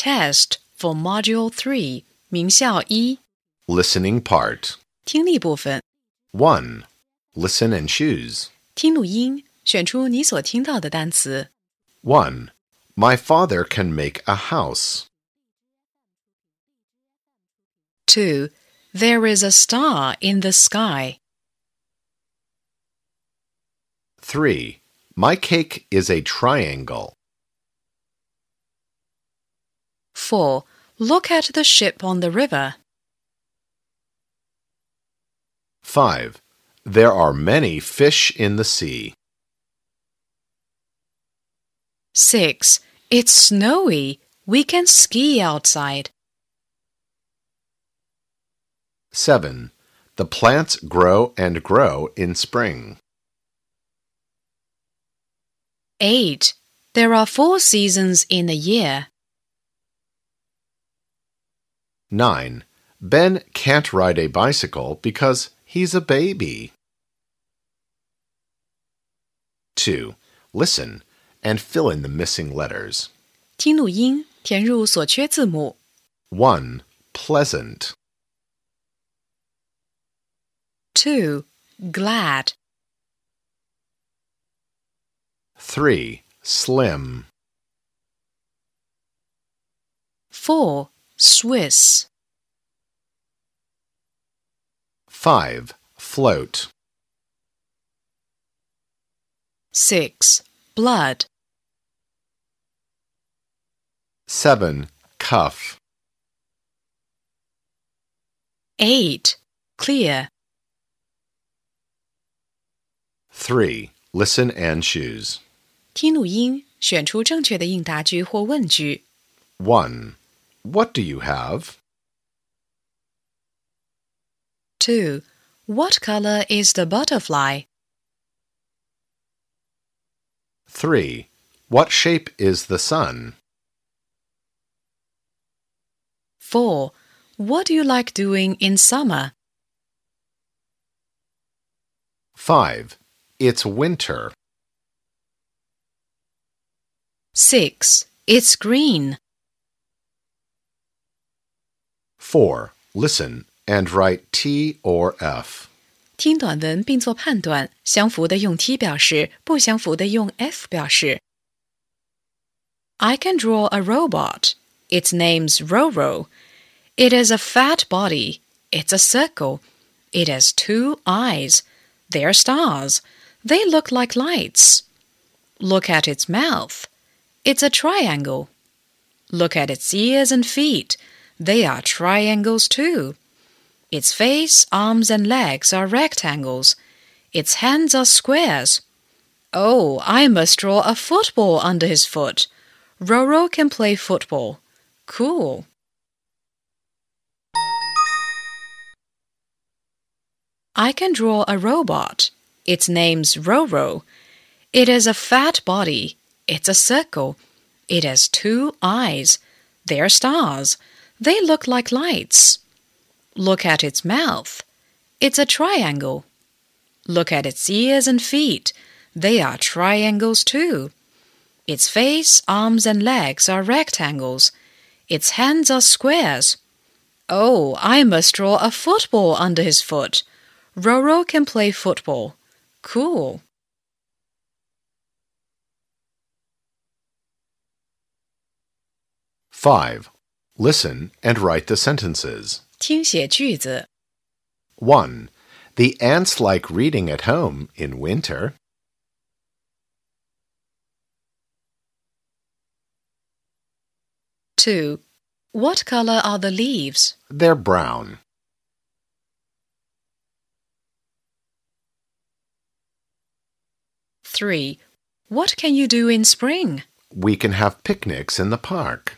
test for Module 3名校一 Listening part. 听力部分， 1. Listen and choose. 听录音，选出你所听到的单词。 1. My father can make a house. 2. There is a star in the sky. 3. My cake is a triangle. 4. Look at the ship on the river. 5. There are many fish in the sea. 6. It's snowy. We can ski outside. 7. The plants grow and grow in spring. 8. There are four seasons in a year. 9. Ben can't ride a bicycle because he's a baby. 2. Listen and fill in the missing letters. 听录音，填入所缺字母。 1. Pleasant. 2. Glad. 3. Slim. 4. Swiss. 5. Float. 6. Blood. 7. Cuff. 8. Clear. 3. Listen and choose. 听录音，选出正确的应答句或问句。 1. What do you have? 2. What color is the butterfly? 3. What shape is the sun? 4. What do you like doing in summer? 5. It's winter. 6. It's green. 4. Listen and write T or F. 听短文并做判断，相符的用 T 表示，不相符的用 F 表示。I can draw a robot. Its name's Roro. It has a fat body. It's a circle. It has two eyes. They're stars. They look like lights. Look at its mouth. It's a triangle. Look at its ears and feet. They are triangles too. Its face, arms, and legs are rectangles. Its hands are squares. Oh, I must draw a football under his foot. Roro can play football. Cool. I can draw a robot. Its name's Roro. It has a fat body. It's a circle. It has two eyes. They're stars. They look like lights. Look at its mouth. It's a triangle. Look at its ears and feet. They are triangles too. Its face, arms, and legs are rectangles. Its hands are squares. Oh, I must draw a football under his foot. Roro can play football. Cool. Five. Listen and write the sentences. 听写句子。 1. The ants like reading at home in winter. 2. What color are the leaves? They're brown. 3. What can you do in spring? We can have picnics in the park.